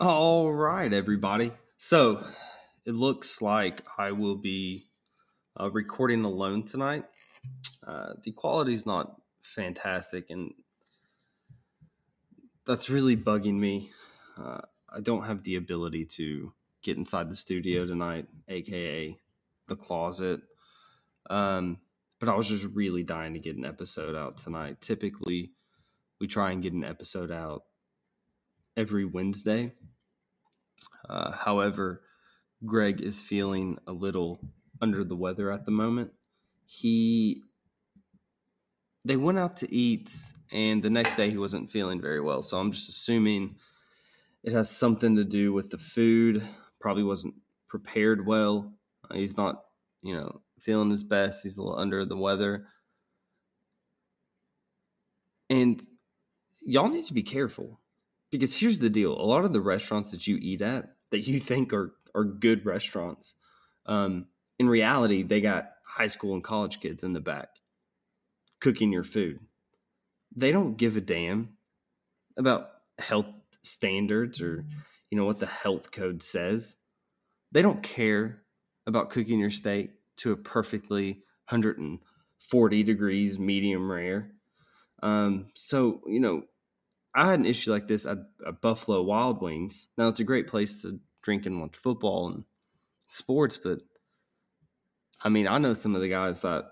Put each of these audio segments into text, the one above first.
All right, everybody. So it looks like I will be uh, recording alone tonight. Uh, the quality is not fantastic, and that's really bugging me. Uh, I don't have the ability to get inside the studio tonight, aka the closet. Um, but I was just really dying to get an episode out tonight. Typically, we try and get an episode out every Wednesday. Uh, however, Greg is feeling a little under the weather at the moment. He they went out to eat and the next day he wasn't feeling very well. So I'm just assuming it has something to do with the food. Probably wasn't prepared well. Uh, he's not, you know, feeling his best. He's a little under the weather. And y'all need to be careful because here's the deal a lot of the restaurants that you eat at that you think are are good restaurants um, in reality they got high school and college kids in the back cooking your food. They don't give a damn about health standards or you know what the health code says. They don't care about cooking your steak to a perfectly 140 degrees medium rare. Um, so you know I had an issue like this at, at, Buffalo Wild Wings. Now it's a great place to drink and watch football and sports, but I mean, I know some of the guys that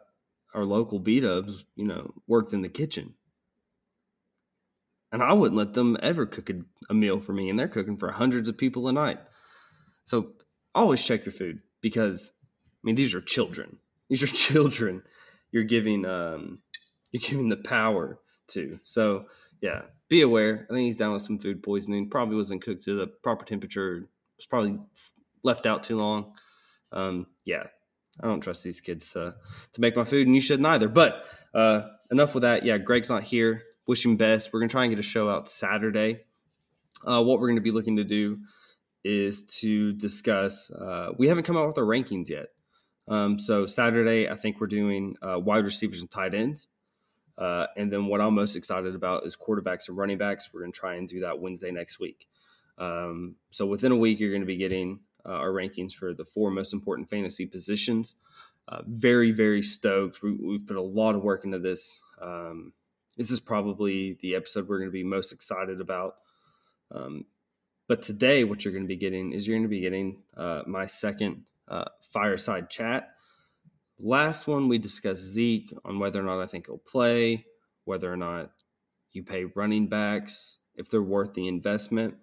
are local beat ups, you know, worked in the kitchen. And I wouldn't let them ever cook a, a meal for me, and they're cooking for hundreds of people a night. So always check your food because, I mean, these are children. These are children you're giving um, you're giving the power to. So yeah, be aware. I think he's down with some food poisoning. Probably wasn't cooked to the proper temperature. Was probably left out too long. Um, yeah, I don't trust these kids to to make my food, and you shouldn't either. But uh, enough with that. Yeah, Greg's not here. Wish him best. We're gonna try and get a show out Saturday. Uh, what we're gonna be looking to do is to discuss. Uh, we haven't come out with our rankings yet. Um, so Saturday, I think we're doing uh, wide receivers and tight ends. Uh, and then what I'm most excited about is quarterbacks and running backs. We're going to try and do that Wednesday next week. Um, so within a week, you're going to be getting uh, our rankings for the four most important fantasy positions. Uh, very, very stoked. We, have put a lot of work into this. Um, this is probably the episode we're going to be most excited about. Um, but today, what you're going to be getting is you're going to be getting uh, my second uh, fireside chat Last one, we discussed Zeke on whether or not I think he'll play, whether or not you pay running backs, if they're worth the investment.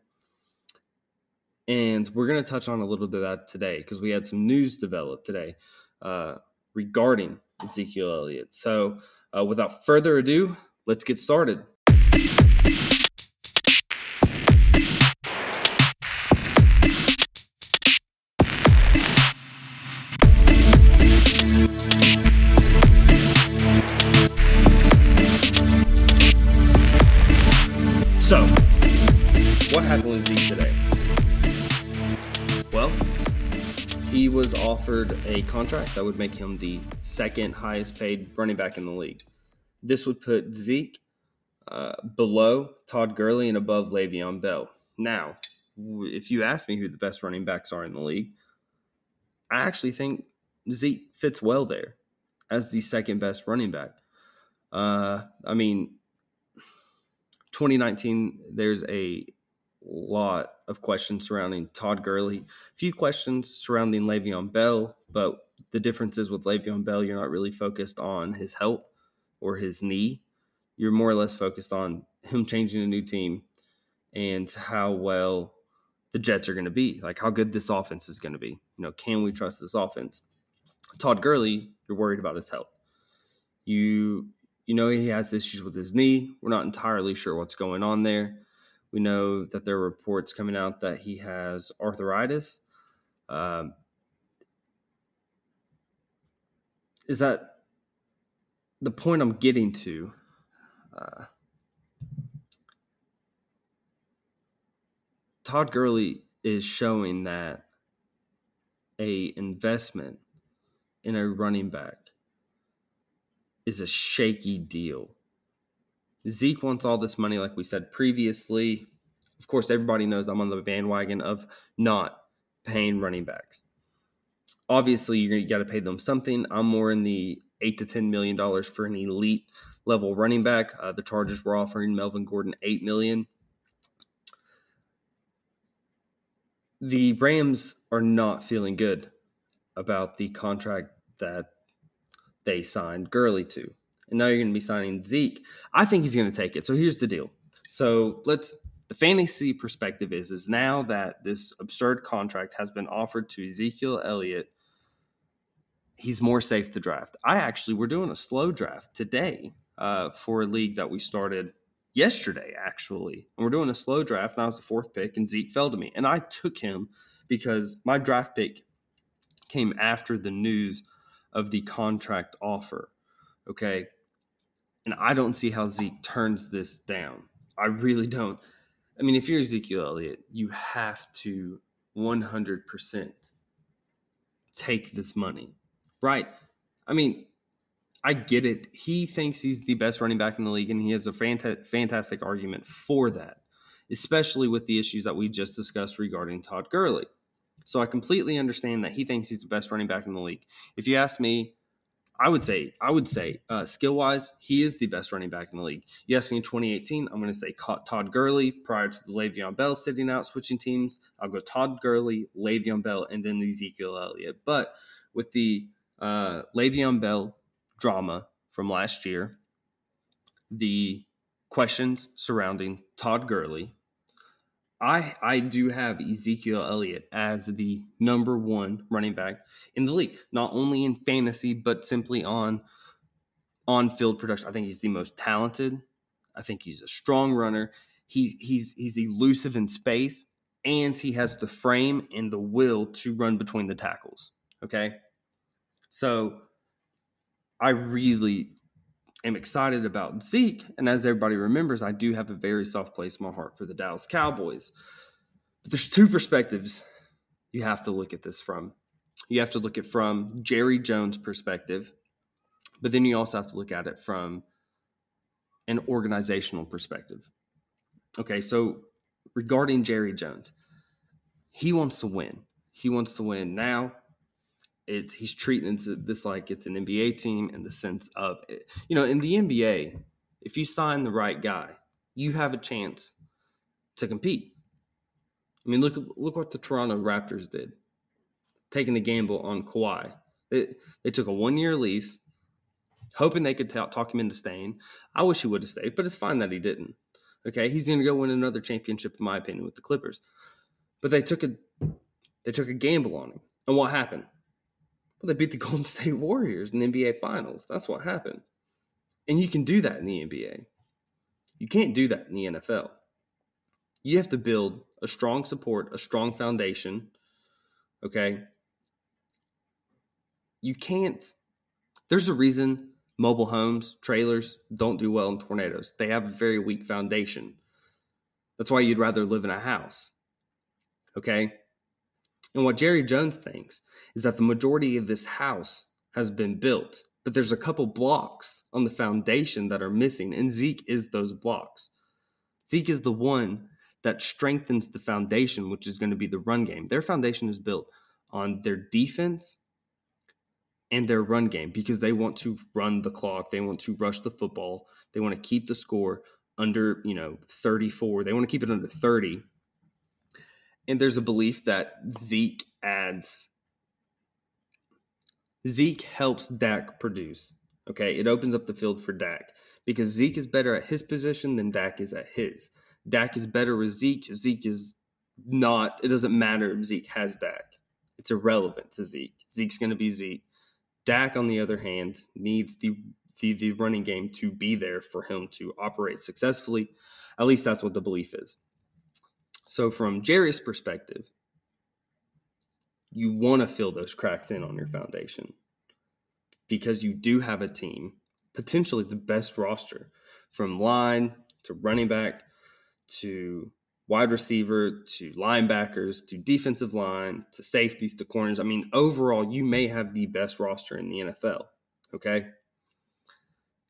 And we're going to touch on a little bit of that today because we had some news develop today uh, regarding Ezekiel Elliott. So, uh, without further ado, let's get started. Was offered a contract that would make him the second highest paid running back in the league. This would put Zeke uh, below Todd Gurley and above Le'Veon Bell. Now, if you ask me who the best running backs are in the league, I actually think Zeke fits well there as the second best running back. Uh, I mean, 2019, there's a lot of questions surrounding Todd Gurley, a few questions surrounding Le'Veon Bell, but the difference is with Le'Veon Bell, you're not really focused on his health or his knee. You're more or less focused on him changing a new team and how well the Jets are going to be, like how good this offense is going to be. You know, can we trust this offense? Todd Gurley, you're worried about his health. You you know he has issues with his knee. We're not entirely sure what's going on there. We know that there are reports coming out that he has arthritis. Um, is that the point I'm getting to? Uh, Todd Gurley is showing that a investment in a running back is a shaky deal. Zeke wants all this money, like we said previously. Of course, everybody knows I'm on the bandwagon of not paying running backs. Obviously, you got to pay them something. I'm more in the eight to ten million dollars for an elite level running back. Uh, the Chargers were offering Melvin Gordon eight million. The Rams are not feeling good about the contract that they signed Gurley to. And now you're going to be signing Zeke. I think he's going to take it. So here's the deal. So let's the fantasy perspective is is now that this absurd contract has been offered to Ezekiel Elliott, he's more safe to draft. I actually we're doing a slow draft today uh, for a league that we started yesterday actually, and we're doing a slow draft. And I was the fourth pick, and Zeke fell to me, and I took him because my draft pick came after the news of the contract offer. Okay. And I don't see how Zeke turns this down. I really don't. I mean, if you're Ezekiel Elliott, you have to 100% take this money, right? I mean, I get it. He thinks he's the best running back in the league, and he has a fant- fantastic argument for that, especially with the issues that we just discussed regarding Todd Gurley. So I completely understand that he thinks he's the best running back in the league. If you ask me, I would say, I would say, uh, skill wise, he is the best running back in the league. You ask me in 2018, I'm going to say Todd Gurley prior to the Le'Veon Bell sitting out, switching teams. I'll go Todd Gurley, Le'Veon Bell, and then Ezekiel Elliott. But with the uh, Le'Veon Bell drama from last year, the questions surrounding Todd Gurley, I I do have Ezekiel Elliott as the number one running back in the league, not only in fantasy but simply on on field production. I think he's the most talented. I think he's a strong runner. He's he's he's elusive in space, and he has the frame and the will to run between the tackles. Okay, so I really am excited about Zeke. And as everybody remembers, I do have a very soft place in my heart for the Dallas Cowboys. But there's two perspectives you have to look at this from. You have to look at from Jerry Jones' perspective, but then you also have to look at it from an organizational perspective. Okay, so regarding Jerry Jones, he wants to win. He wants to win now it's he's treating this like it's an NBA team in the sense of you know in the NBA if you sign the right guy you have a chance to compete. I mean look look what the Toronto Raptors did, taking the gamble on Kawhi. They, they took a one year lease, hoping they could talk him into staying. I wish he would have stayed, but it's fine that he didn't. Okay, he's going to go win another championship, in my opinion, with the Clippers. But they took a they took a gamble on him, and what happened? Well, they beat the Golden State Warriors in the NBA Finals. That's what happened. And you can do that in the NBA. You can't do that in the NFL. You have to build a strong support, a strong foundation. Okay. You can't, there's a reason mobile homes, trailers don't do well in tornadoes. They have a very weak foundation. That's why you'd rather live in a house. Okay. And what Jerry Jones thinks is that the majority of this house has been built, but there's a couple blocks on the foundation that are missing, and Zeke is those blocks. Zeke is the one that strengthens the foundation, which is going to be the run game. Their foundation is built on their defense and their run game because they want to run the clock, they want to rush the football, they want to keep the score under, you know, 34. They want to keep it under 30 and there's a belief that Zeke adds Zeke helps Dak produce. Okay, it opens up the field for Dak because Zeke is better at his position than Dak is at his. Dak is better with Zeke. Zeke is not. It doesn't matter if Zeke has Dak. It's irrelevant to Zeke. Zeke's going to be Zeke. Dak, on the other hand, needs the, the the running game to be there for him to operate successfully. At least that's what the belief is. So, from Jerry's perspective, you want to fill those cracks in on your foundation because you do have a team, potentially the best roster from line to running back to wide receiver to linebackers to defensive line to safeties to corners. I mean, overall, you may have the best roster in the NFL. Okay.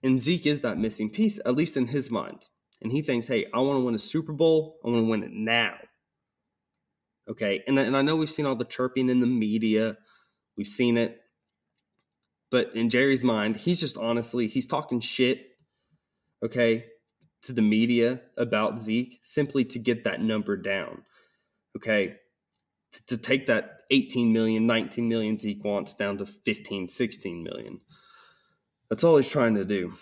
And Zeke is that missing piece, at least in his mind. And he thinks, hey, I want to win a Super Bowl. I want to win it now. Okay. And, and I know we've seen all the chirping in the media, we've seen it. But in Jerry's mind, he's just honestly, he's talking shit, okay, to the media about Zeke simply to get that number down, okay, to, to take that 18 million, 19 million Zeke wants down to 15, 16 million. That's all he's trying to do.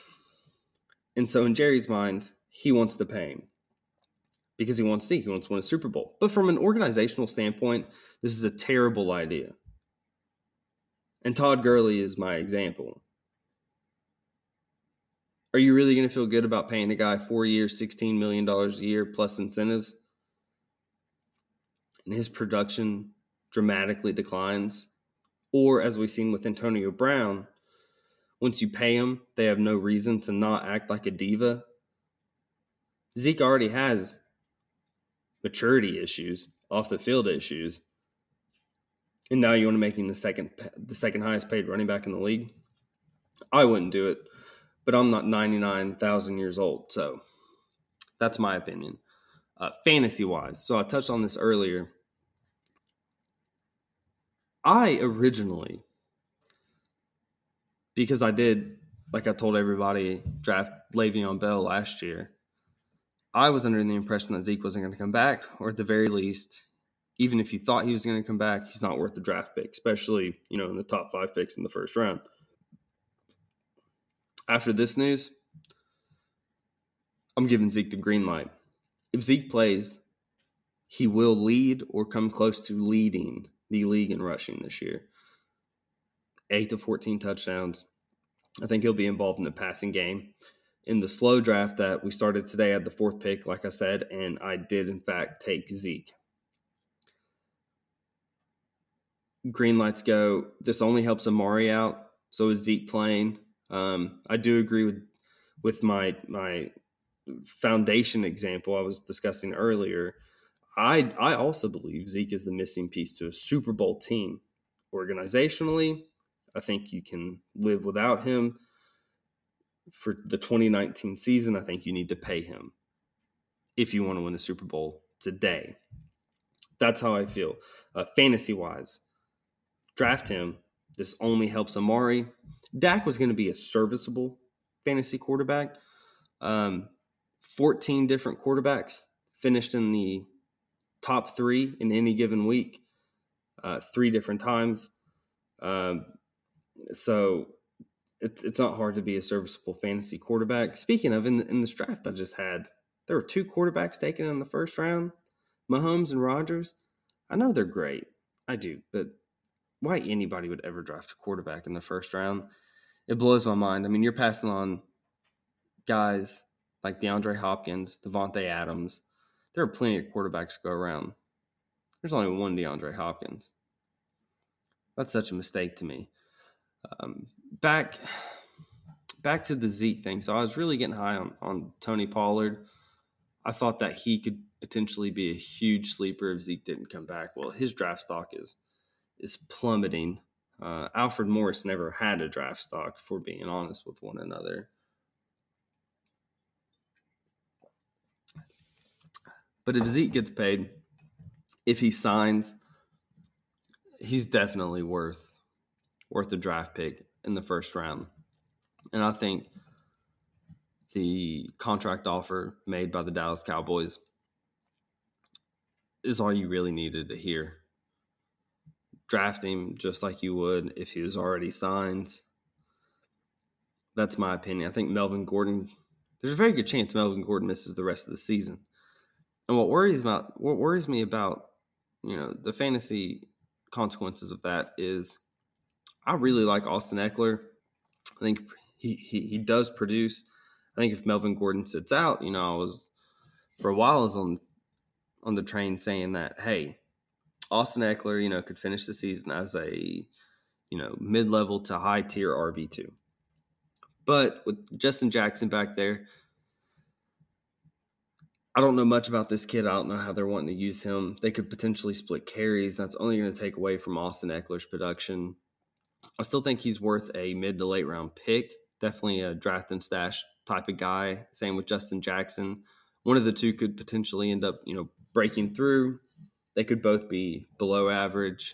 And so in Jerry's mind, he wants to pay him because he wants to see, he wants to win a Super Bowl. But from an organizational standpoint, this is a terrible idea. And Todd Gurley is my example. Are you really going to feel good about paying a guy four years, $16 million a year plus incentives? And his production dramatically declines. Or, as we've seen with Antonio Brown, once you pay him, they have no reason to not act like a diva. Zeke already has maturity issues, off the field issues, and now you want to make him the second the second highest paid running back in the league. I wouldn't do it, but I'm not 99,000 years old, so that's my opinion. Uh, fantasy wise, so I touched on this earlier. I originally, because I did, like I told everybody, draft Le'Veon Bell last year. I was under the impression that Zeke wasn't going to come back, or at the very least, even if you thought he was going to come back, he's not worth the draft pick, especially you know in the top five picks in the first round. After this news, I'm giving Zeke the green light. If Zeke plays, he will lead or come close to leading the league in rushing this year. Eight to 14 touchdowns. I think he'll be involved in the passing game in the slow draft that we started today at the fourth pick, like I said, and I did in fact take Zeke. Green lights go. This only helps Amari out. So is Zeke playing? Um, I do agree with with my my foundation example I was discussing earlier. I I also believe Zeke is the missing piece to a Super Bowl team. Organizationally, I think you can live without him for the 2019 season, I think you need to pay him if you want to win the Super Bowl today. That's how I feel. Uh, fantasy wise, draft him. This only helps Amari. Dak was going to be a serviceable fantasy quarterback. Um, 14 different quarterbacks finished in the top three in any given week, uh, three different times. Um, so it's it's not hard to be a serviceable fantasy quarterback. Speaking of, in in this draft I just had, there were two quarterbacks taken in the first round, Mahomes and Rodgers. I know they're great, I do, but why anybody would ever draft a quarterback in the first round? It blows my mind. I mean, you're passing on guys like DeAndre Hopkins, Davante Adams. There are plenty of quarterbacks to go around. There's only one DeAndre Hopkins. That's such a mistake to me. Um, back back to the Zeke thing. So I was really getting high on, on Tony Pollard. I thought that he could potentially be a huge sleeper if Zeke didn't come back. Well, his draft stock is is plummeting. Uh, Alfred Morris never had a draft stock, for being honest with one another. But if Zeke gets paid, if he signs, he's definitely worth worth a draft pick in the first round. And I think the contract offer made by the Dallas Cowboys is all you really needed to hear. Draft him just like you would if he was already signed. That's my opinion. I think Melvin Gordon, there's a very good chance Melvin Gordon misses the rest of the season. And what worries about what worries me about, you know, the fantasy consequences of that is I really like Austin Ekeler. I think he, he, he does produce. I think if Melvin Gordon sits out, you know, I was for a while I was on on the train saying that, hey, Austin Ekeler, you know, could finish the season as a, you know, mid level to high tier RB two. But with Justin Jackson back there, I don't know much about this kid. I don't know how they're wanting to use him. They could potentially split carries. That's only going to take away from Austin Ekeler's production. I still think he's worth a mid to late round pick, definitely a draft and stash type of guy. Same with Justin Jackson. One of the two could potentially end up, you know, breaking through. They could both be below average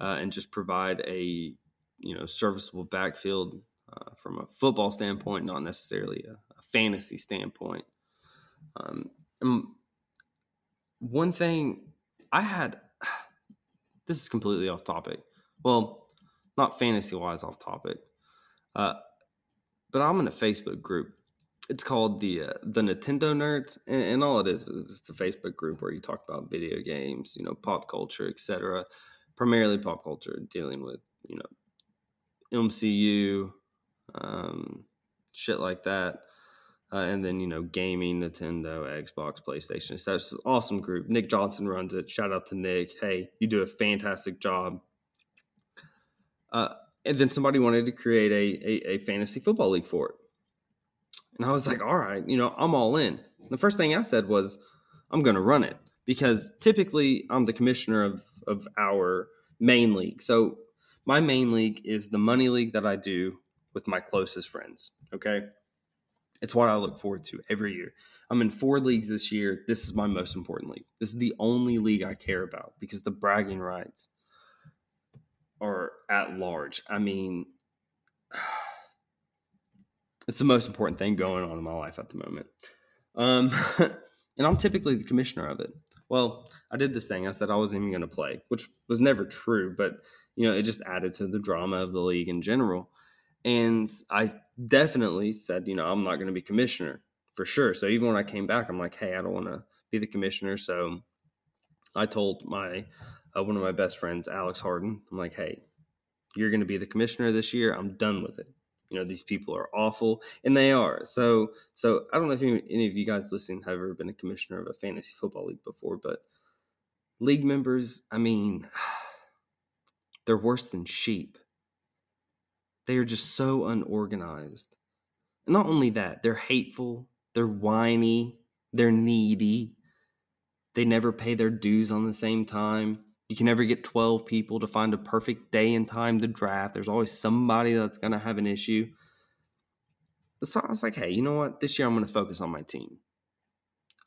uh, and just provide a, you know, serviceable backfield uh, from a football standpoint, not necessarily a, a fantasy standpoint. Um, one thing I had, this is completely off topic. Well, not fantasy wise off topic, uh, but I'm in a Facebook group. It's called the uh, the Nintendo Nerds, and, and, all it is is it's a Facebook group where you talk about video games, you know, pop culture, etc. Primarily pop culture, dealing with you know MCU, um, shit like that. Uh, and then you know gaming nintendo xbox playstation so it's an awesome group nick johnson runs it shout out to nick hey you do a fantastic job uh, and then somebody wanted to create a, a, a fantasy football league for it and i was like all right you know i'm all in the first thing i said was i'm going to run it because typically i'm the commissioner of, of our main league so my main league is the money league that i do with my closest friends okay it's what I look forward to every year. I'm in four leagues this year. This is my most important league. This is the only league I care about because the bragging rights are at large. I mean, it's the most important thing going on in my life at the moment. Um, and I'm typically the commissioner of it. Well, I did this thing. I said I wasn't even going to play, which was never true, but you know, it just added to the drama of the league in general. And I definitely said, you know, I'm not going to be commissioner for sure. So even when I came back, I'm like, hey, I don't want to be the commissioner. So I told my uh, one of my best friends, Alex Harden, I'm like, hey, you're going to be the commissioner this year. I'm done with it. You know, these people are awful, and they are. So, so I don't know if any, any of you guys listening have ever been a commissioner of a fantasy football league before, but league members, I mean, they're worse than sheep. They are just so unorganized. And not only that, they're hateful, they're whiny, they're needy. They never pay their dues on the same time. You can never get 12 people to find a perfect day and time to draft. There's always somebody that's going to have an issue. So I was like, hey, you know what? This year I'm going to focus on my team.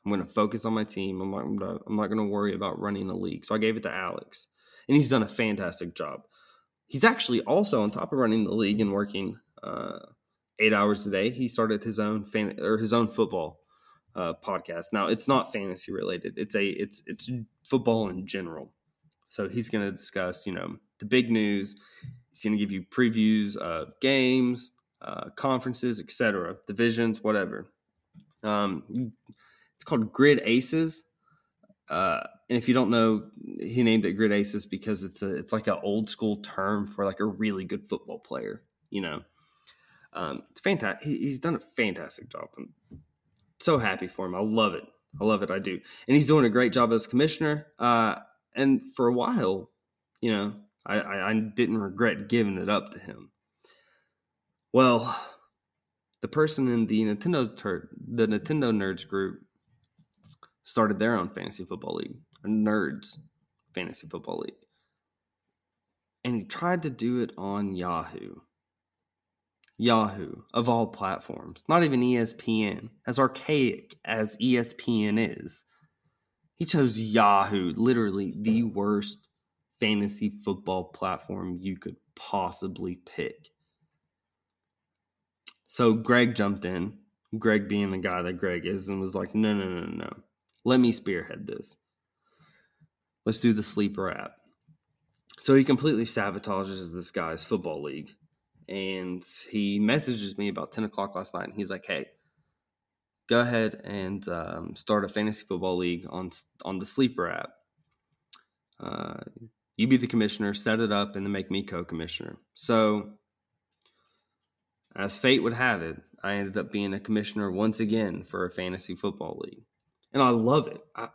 I'm going to focus on my team. I'm not, I'm not going to worry about running a league. So I gave it to Alex, and he's done a fantastic job he's actually also on top of running the league and working uh, eight hours a day. He started his own fan or his own football uh, podcast. Now it's not fantasy related. It's a it's it's football in general. So he's going to discuss you know the big news. He's going to give you previews of games, uh, conferences, etc., divisions, whatever. Um, it's called Grid Aces. Uh, and if you don't know, he named it Grid Aces because it's a it's like an old school term for like a really good football player. You know, um, it's fantastic. He, he's done a fantastic job. I'm so happy for him. I love it. I love it. I do. And he's doing a great job as commissioner. Uh, and for a while, you know, I, I, didn't regret giving it up to him. Well, the person in the Nintendo the Nintendo Nerds group started their own fantasy football league, a nerds fantasy football league. And he tried to do it on Yahoo. Yahoo, of all platforms, not even ESPN, as archaic as ESPN is. He chose Yahoo, literally the worst fantasy football platform you could possibly pick. So Greg jumped in, Greg being the guy that Greg is, and was like, no, no, no, no. Let me spearhead this. Let's do the sleeper app. So he completely sabotages this guy's football league. And he messages me about 10 o'clock last night. And he's like, hey, go ahead and um, start a fantasy football league on, on the sleeper app. Uh, you be the commissioner, set it up, and then make me co commissioner. So, as fate would have it, I ended up being a commissioner once again for a fantasy football league and I love it. I,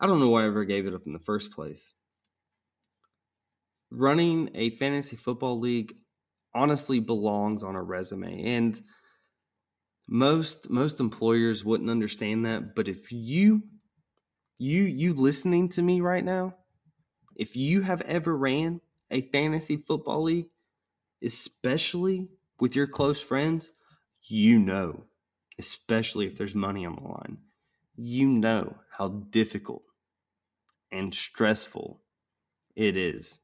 I don't know why I ever gave it up in the first place. Running a fantasy football league honestly belongs on a resume, and most most employers wouldn't understand that. But if you you you listening to me right now, if you have ever ran a fantasy football league, especially with your close friends, you know, especially if there's money on the line, you know how difficult and stressful it is.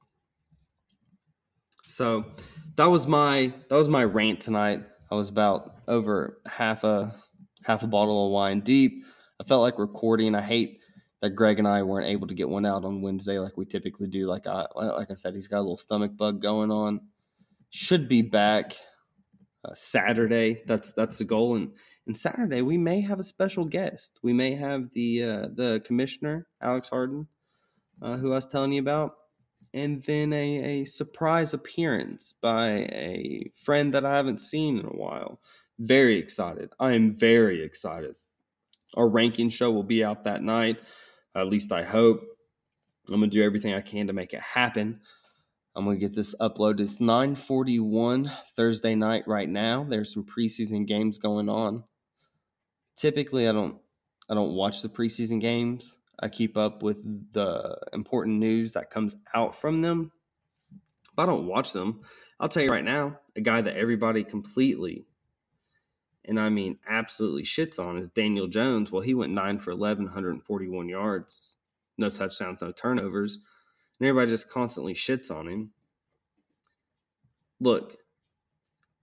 So that was my that was my rant tonight. I was about over half a half a bottle of wine deep. I felt like recording. I hate that Greg and I weren't able to get one out on Wednesday like we typically do. Like I like I said, he's got a little stomach bug going on. Should be back uh, Saturday. That's that's the goal. And and Saturday we may have a special guest. We may have the uh, the commissioner Alex Harden, uh, who I was telling you about, and then a, a surprise appearance by a friend that I haven't seen in a while. Very excited. I am very excited. Our ranking show will be out that night. At least I hope. I'm gonna do everything I can to make it happen. I'm gonna get this uploaded. It's 9:41 Thursday night right now. There's some preseason games going on. Typically, I don't I don't watch the preseason games. I keep up with the important news that comes out from them. But I don't watch them. I'll tell you right now, a guy that everybody completely and I mean absolutely shits on is Daniel Jones. Well, he went 9 for 11, 141 yards, no touchdowns, no turnovers. And everybody just constantly shits on him. Look,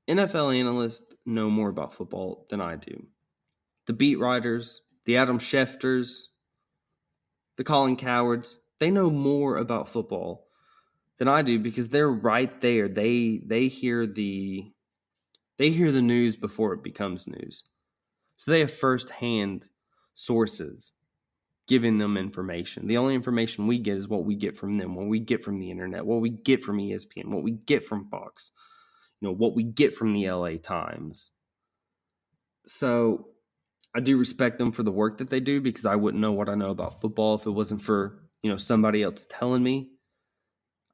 NFL analysts know more about football than I do. The beat writers, the Adam Schefters, the Colin Cowherds, they know more about football than I do because they're right there. They they hear the they hear the news before it becomes news. So they have firsthand sources giving them information. The only information we get is what we get from them, what we get from the internet, what we get from ESPN, what we get from Fox, you know, what we get from the LA Times. So I do respect them for the work that they do because I wouldn't know what I know about football if it wasn't for, you know, somebody else telling me.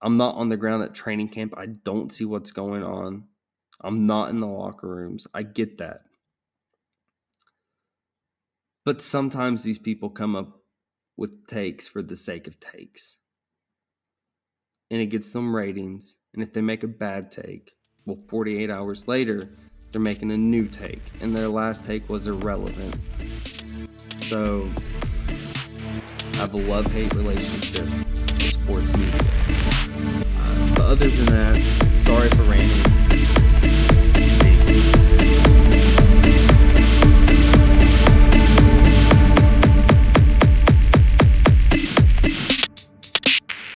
I'm not on the ground at training camp. I don't see what's going on. I'm not in the locker rooms. I get that. But sometimes these people come up with takes for the sake of takes. And it gets them ratings. And if they make a bad take, well, 48 hours later, they're making a new take. And their last take was irrelevant. So I have a love hate relationship with sports media. Uh, but other than that, sorry for ranting